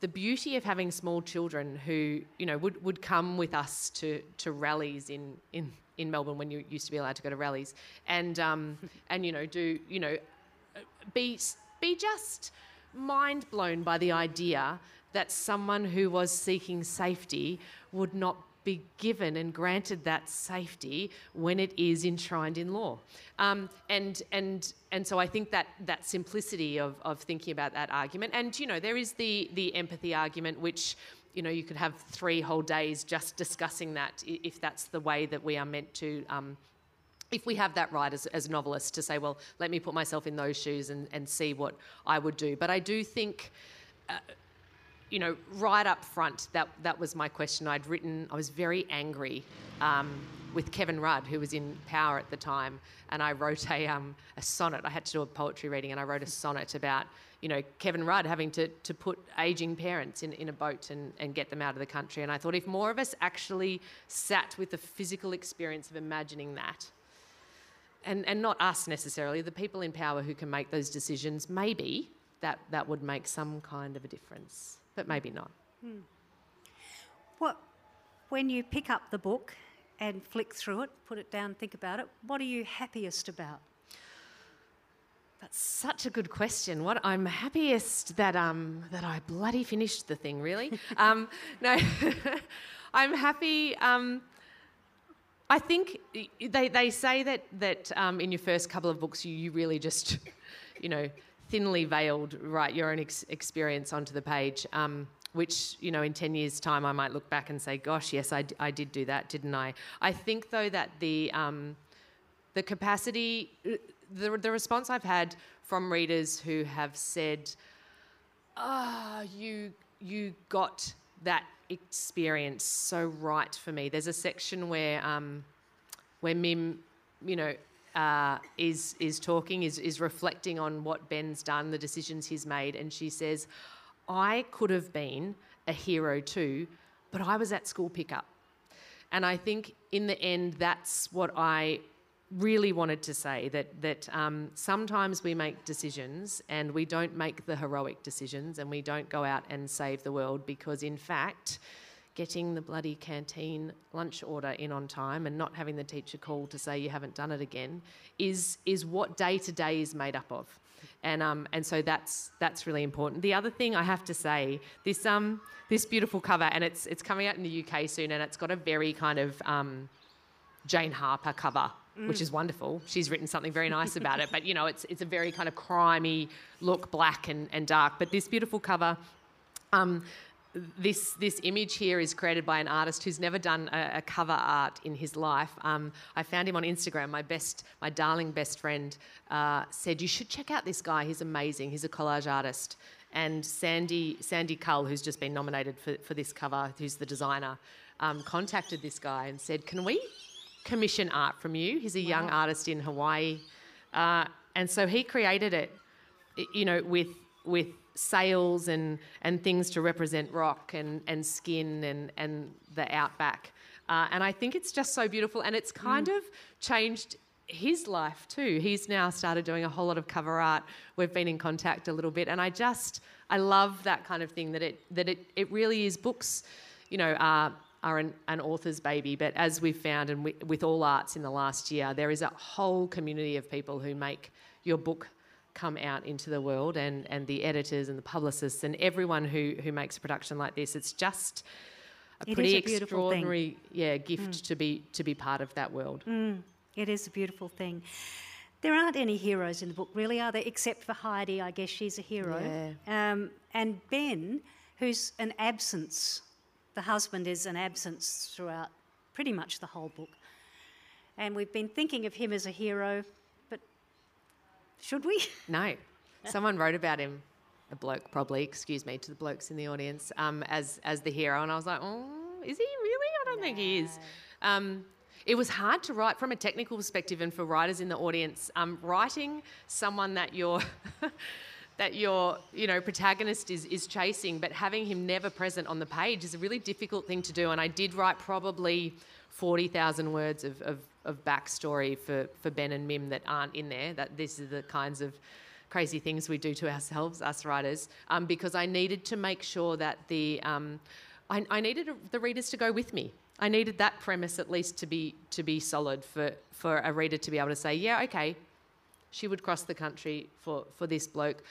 the beauty of having small children who, you know, would, would come with us to, to rallies in, in, in Melbourne when you used to be allowed to go to rallies and, um, and you know, do, you know, be, be just mind blown by the idea that someone who was seeking safety would not be given and granted that safety when it is enshrined in law. Um, and, and, and so I think that, that simplicity of, of thinking about that argument, and you know, there is the, the empathy argument, which you know, you could have three whole days just discussing that if that's the way that we are meant to. Um, if we have that right as, as novelists to say, well, let me put myself in those shoes and, and see what I would do. But I do think, uh, you know, right up front, that, that was my question. I'd written, I was very angry um, with Kevin Rudd, who was in power at the time, and I wrote a, um, a sonnet. I had to do a poetry reading, and I wrote a sonnet about, you know, Kevin Rudd having to, to put aging parents in, in a boat and, and get them out of the country. And I thought if more of us actually sat with the physical experience of imagining that, and, and not us necessarily, the people in power who can make those decisions, maybe that, that would make some kind of a difference but maybe not. Hmm. What, when you pick up the book and flick through it, put it down, think about it, what are you happiest about? That's such a good question. What I'm happiest that um that I bloody finished the thing. Really, um, no, I'm happy. Um, I think they, they say that that um, in your first couple of books you, you really just, you know, thinly veiled write your own ex- experience onto the page. Um, which you know in 10 years time i might look back and say gosh yes I, d- I did do that didn't i i think though that the um, the capacity the, the response i've had from readers who have said ah oh, you you got that experience so right for me there's a section where um, where mim you know uh, is is talking, is is reflecting on what Ben's done, the decisions he's made, and she says, "I could have been a hero too, but I was at school pickup." And I think in the end, that's what I really wanted to say that that um, sometimes we make decisions and we don't make the heroic decisions and we don't go out and save the world because in fact getting the bloody canteen lunch order in on time and not having the teacher call to say you haven't done it again is is what day to day is made up of. And um and so that's that's really important. The other thing I have to say, this um this beautiful cover and it's it's coming out in the UK soon and it's got a very kind of um Jane Harper cover which is wonderful. She's written something very nice about it, but you know, it's it's a very kind of crimey look, black and, and dark. But this beautiful cover, um, this this image here is created by an artist who's never done a, a cover art in his life. Um, I found him on Instagram. My best, my darling best friend, uh, said you should check out this guy. He's amazing. He's a collage artist. And Sandy Sandy Cull, who's just been nominated for, for this cover, who's the designer, um, contacted this guy and said, "Can we commission art from you?" He's a wow. young artist in Hawaii, uh, and so he created it. You know, with with sails and, and things to represent rock and, and skin and, and the outback. Uh, and I think it's just so beautiful. And it's kind mm. of changed his life too. He's now started doing a whole lot of cover art. We've been in contact a little bit. And I just, I love that kind of thing that it, that it, it really is books, you know, are, are an, an author's baby. But as we've found, and we, with all arts in the last year, there is a whole community of people who make your book come out into the world and, and the editors and the publicists and everyone who, who makes a production like this. It's just a it pretty a extraordinary yeah, gift mm. to be to be part of that world. Mm. It is a beautiful thing. There aren't any heroes in the book, really, are there? Except for Heidi, I guess she's a hero. Yeah. Um, and Ben, who's an absence. The husband is an absence throughout pretty much the whole book. And we've been thinking of him as a hero but should we? No. Someone wrote about him, a bloke probably, excuse me, to the blokes in the audience, um, as, as the hero. And I was like, oh, is he really? I don't no. think he is. Um, it was hard to write from a technical perspective and for writers in the audience. Um, writing someone that your that your you know protagonist is is chasing, but having him never present on the page is a really difficult thing to do. And I did write probably 40,000 words of, of, of backstory for, for Ben and Mim that aren't in there. That this is the kinds of crazy things we do to ourselves, us writers, um, because I needed to make sure that the um, I, I, needed the readers to go with me. I needed that premise at least to be to be solid for for a reader to be able to say, yeah, okay, she would cross the country for for this bloke.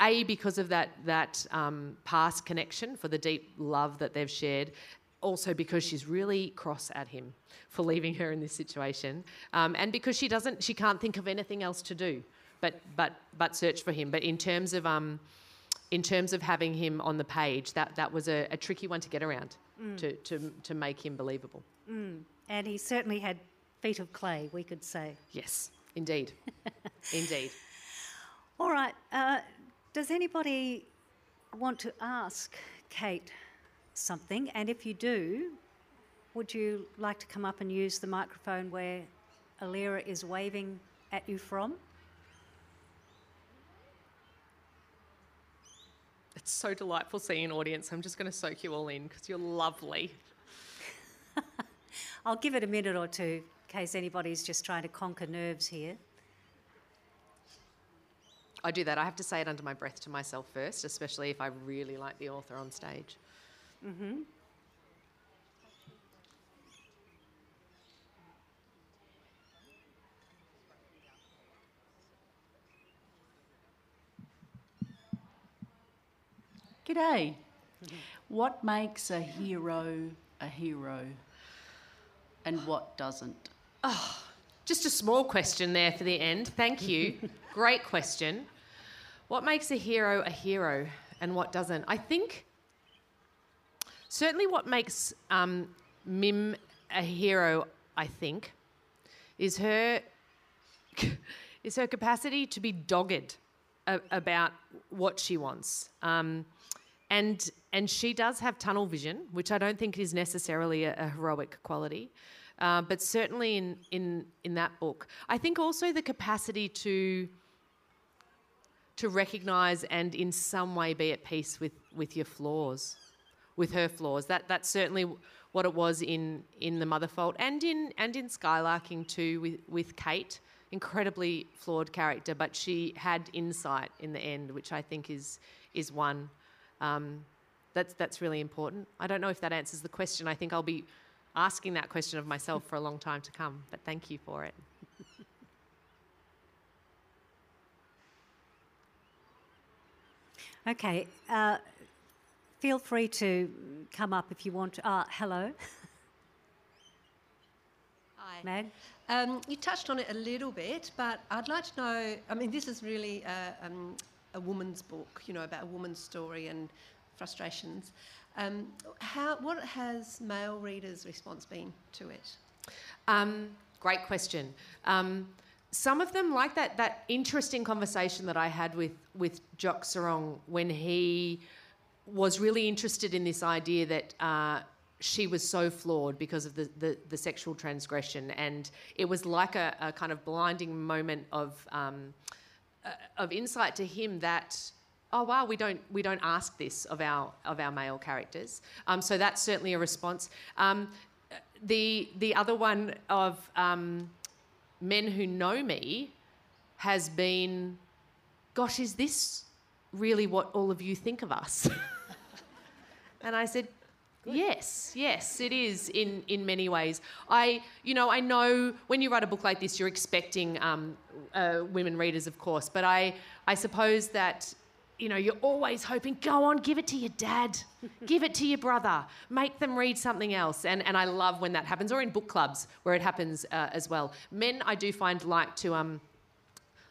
A because of that that um, past connection, for the deep love that they've shared, also because she's really cross at him for leaving her in this situation, um, and because she doesn't, she can't think of anything else to do but but but search for him. But in terms of um, in terms of having him on the page, that that was a, a tricky one to get around mm. to, to to make him believable. Mm. And he certainly had feet of clay, we could say. Yes, indeed, indeed. All right. Uh, does anybody want to ask Kate something? And if you do, would you like to come up and use the microphone where Alira is waving at you from? It's so delightful seeing an audience. I'm just going to soak you all in because you're lovely. I'll give it a minute or two in case anybody's just trying to conquer nerves here. I do that. I have to say it under my breath to myself first, especially if I really like the author on stage. Mm-hmm. G'day. What makes a hero a hero and what doesn't? Oh, just a small question there for the end. Thank you. Great question. What makes a hero a hero and what doesn't? I think certainly what makes um, Mim a hero, I think, is her is her capacity to be dogged a- about what she wants. Um, and and she does have tunnel vision, which I don't think is necessarily a, a heroic quality, uh, but certainly in in in that book, I think also the capacity to to recognise and in some way be at peace with with your flaws, with her flaws. That that's certainly what it was in in the Mother Fault and in and in Skylarking too with with Kate. Incredibly flawed character, but she had insight in the end, which I think is is one um, that's, that's really important. I don't know if that answers the question. I think I'll be asking that question of myself for a long time to come, but thank you for it. okay. Uh, feel free to come up if you want to. Uh, hello. Hi. Mag? Um, you touched on it a little bit, but I'd like to know. I mean, this is really a, um, a woman's book, you know, about a woman's story and frustrations. Um, how, what has male readers' response been to it? Um, great question. Um, some of them like that that interesting conversation that I had with with Jock Serong when he was really interested in this idea that. Uh, she was so flawed because of the, the, the, sexual transgression, and it was like a, a kind of blinding moment of um, uh, of insight to him that oh wow we don't we don't ask this of our of our male characters um, so that's certainly a response um, the the other one of um, men who know me has been gosh is this really what all of you think of us and i said Good. Yes, yes, it is in, in many ways. I, you know, I know when you write a book like this, you're expecting um, uh, women readers, of course, but I, I suppose that, you know, you're always hoping, go on, give it to your dad, give it to your brother, make them read something else. And, and I love when that happens, or in book clubs where it happens uh, as well. Men, I do find, like to, um,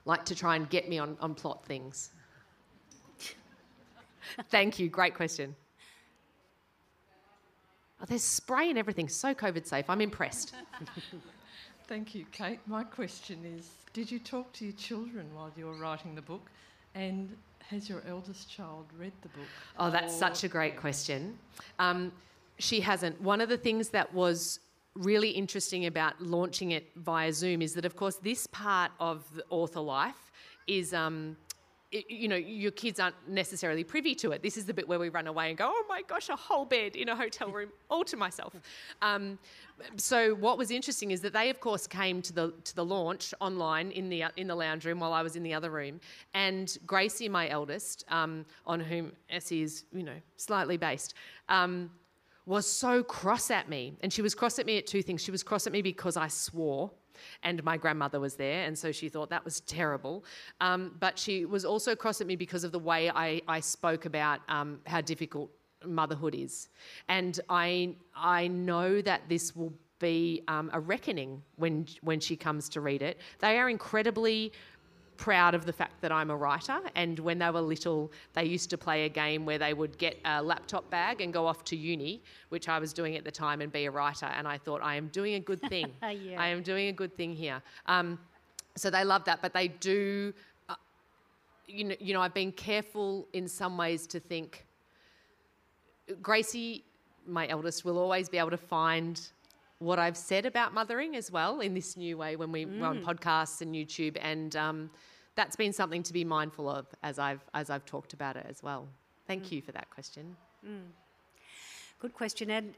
like to try and get me on, on plot things. Thank you, great question. Oh, there's spray and everything, so COVID safe. I'm impressed. Thank you, Kate. My question is Did you talk to your children while you were writing the book? And has your eldest child read the book? Oh, that's or... such a great question. Um, she hasn't. One of the things that was really interesting about launching it via Zoom is that, of course, this part of the author life is. Um, you know, your kids aren't necessarily privy to it. This is the bit where we run away and go, oh my gosh, a whole bed in a hotel room all to myself. Um, so what was interesting is that they, of course, came to the to the launch online in the in the lounge room while I was in the other room, and Gracie, my eldest, um, on whom Essie is, you know, slightly based. Um, was so cross at me. And she was cross at me at two things. She was cross at me because I swore and my grandmother was there, and so she thought that was terrible. Um, but she was also cross at me because of the way I, I spoke about um, how difficult motherhood is, and I I know that this will be um, a reckoning when when she comes to read it. They are incredibly proud of the fact that I'm a writer. And when they were little, they used to play a game where they would get a laptop bag and go off to uni, which I was doing at the time, and be a writer. And I thought, I am doing a good thing. Yeah. I am doing a good thing here. Um, so they love that, but they do. Uh, you know, you know, I've been careful in some ways to think. Gracie, my eldest, will always be able to find what I've said about mothering as well in this new way when we mm. on podcasts and YouTube, and um, that's been something to be mindful of as I've as I've talked about it as well. Thank mm. you for that question. Mm. Good question, and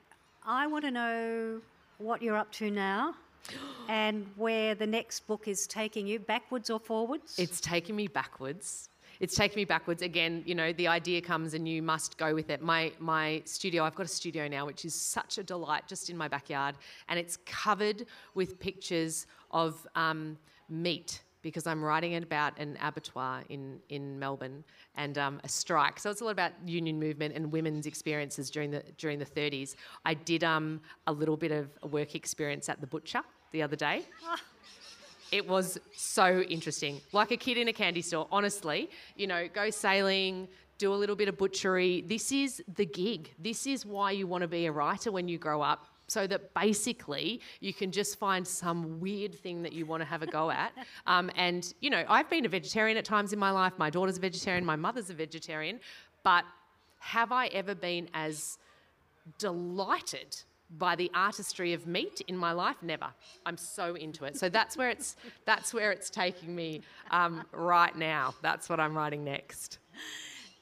I want to know what you're up to now. and where the next book is taking you, backwards or forwards? It's taking me backwards it's taken me backwards again. You know, the idea comes and you must go with it. My my studio, I've got a studio now, which is such a delight, just in my backyard, and it's covered with pictures of um, meat because I'm writing about an abattoir in, in Melbourne and um, a strike. So it's a lot about union movement and women's experiences during the during the 30s. I did um, a little bit of work experience at the butcher the other day. It was so interesting. Like a kid in a candy store, honestly. You know, go sailing, do a little bit of butchery. This is the gig. This is why you want to be a writer when you grow up. So that basically you can just find some weird thing that you want to have a go at. Um, and, you know, I've been a vegetarian at times in my life. My daughter's a vegetarian, my mother's a vegetarian. But have I ever been as delighted by the artistry of meat in my life? Never. I'm so into it. So that's where it's that's where it's taking me um, right now. That's what i'm writing next.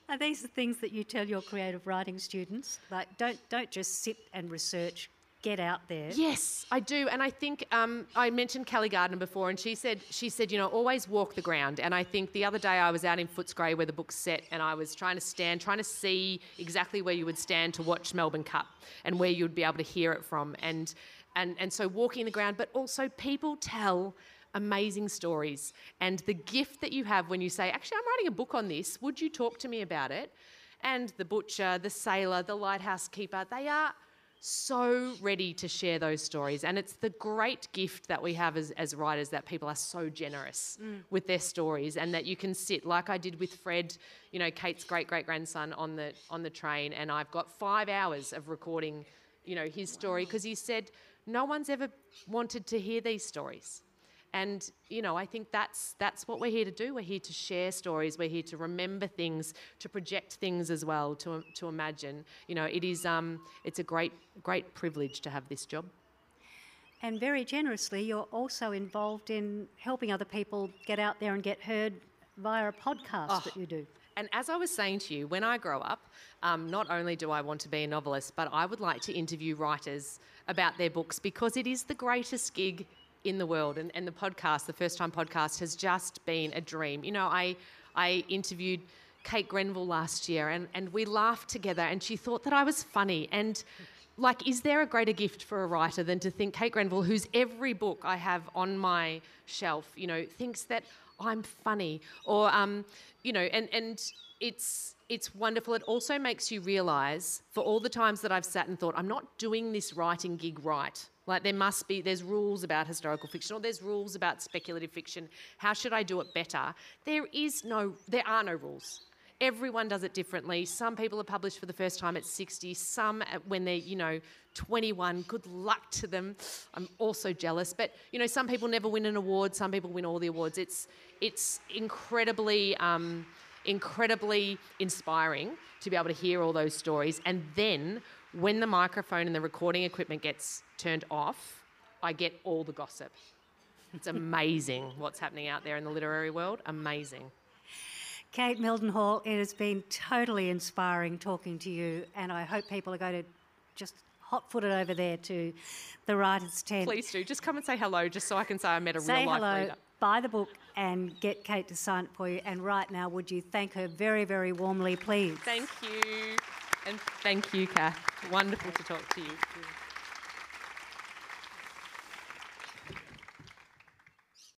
Are these the things that you tell your creative writing students? Like don't don't just sit and research get out there. Yes, I do, and I think um, I mentioned Kelly Gardiner before, and she said she said you know always walk the ground. And I think the other day I was out in Footscray where the book's set, and I was trying to stand, trying to see exactly where you would stand to watch Melbourne Cup and where you'd be able to hear it from, and and and so walking the ground, but also people tell amazing stories and the gift that you have when you say actually i'm writing a book on this would you talk to me about it and the butcher the sailor the lighthouse keeper they are so ready to share those stories. And it's the great gift that we have as, as writers that people are so generous mm. with their stories and that you can sit, like I did with Fred, you know, Kate's great great grandson on the, on the train. And I've got five hours of recording, you know, his story because he said, no one's ever wanted to hear these stories. And you know, I think that's that's what we're here to do. We're here to share stories. We're here to remember things, to project things as well, to to imagine. You know, it is um, it's a great great privilege to have this job. And very generously, you're also involved in helping other people get out there and get heard via a podcast oh. that you do. And as I was saying to you, when I grow up, um, not only do I want to be a novelist, but I would like to interview writers about their books because it is the greatest gig in the world. And, and the podcast, the first time podcast, has just been a dream. You know, I, I interviewed Kate Grenville last year and, and we laughed together and she thought that I was funny. And like, is there a greater gift for a writer than to think Kate Grenville, whose every book I have on my shelf, you know, thinks that I'm funny or, um, you know, and, and it's, it's wonderful. It also makes you realise for all the times that I've sat and thought, I'm not doing this writing gig right. Like there must be, there's rules about historical fiction or there's rules about speculative fiction. How should I do it better? There is no, there are no rules. Everyone does it differently. Some people are published for the first time at 60, some when they're, you know, 21. Good luck to them. I'm also jealous. But, you know, some people never win an award, some people win all the awards. It's, it's incredibly, um, incredibly inspiring to be able to hear all those stories and then when the microphone and the recording equipment gets turned off, I get all the gossip. It's amazing what's happening out there in the literary world. Amazing. Kate Mildenhall, it has been totally inspiring talking to you, and I hope people are going to just hot footed over there to the writer's tent. Please do. Just come and say hello, just so I can say I met a Say real life hello, reader. buy the book, and get Kate to sign it for you. And right now, would you thank her very, very warmly, please? Thank you. And thank you, Kath. Wonderful to talk to you.